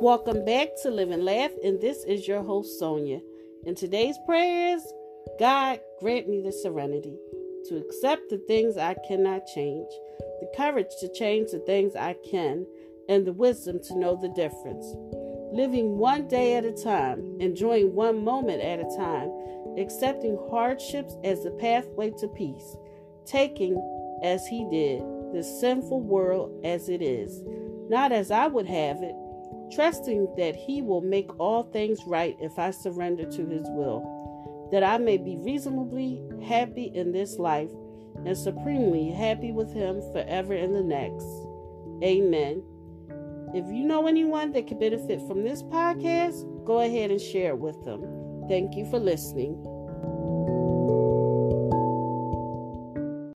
Welcome back to Live and Laugh, and this is your host Sonia. In today's prayers, God grant me the serenity to accept the things I cannot change, the courage to change the things I can, and the wisdom to know the difference. Living one day at a time, enjoying one moment at a time, accepting hardships as the pathway to peace, taking, as he did, the sinful world as it is, not as I would have it, trusting that he will make all things right if I surrender to his will, that I may be reasonably happy in this life and supremely happy with him forever in the next. Amen. If you know anyone that could benefit from this podcast, go ahead and share it with them. Thank you for listening.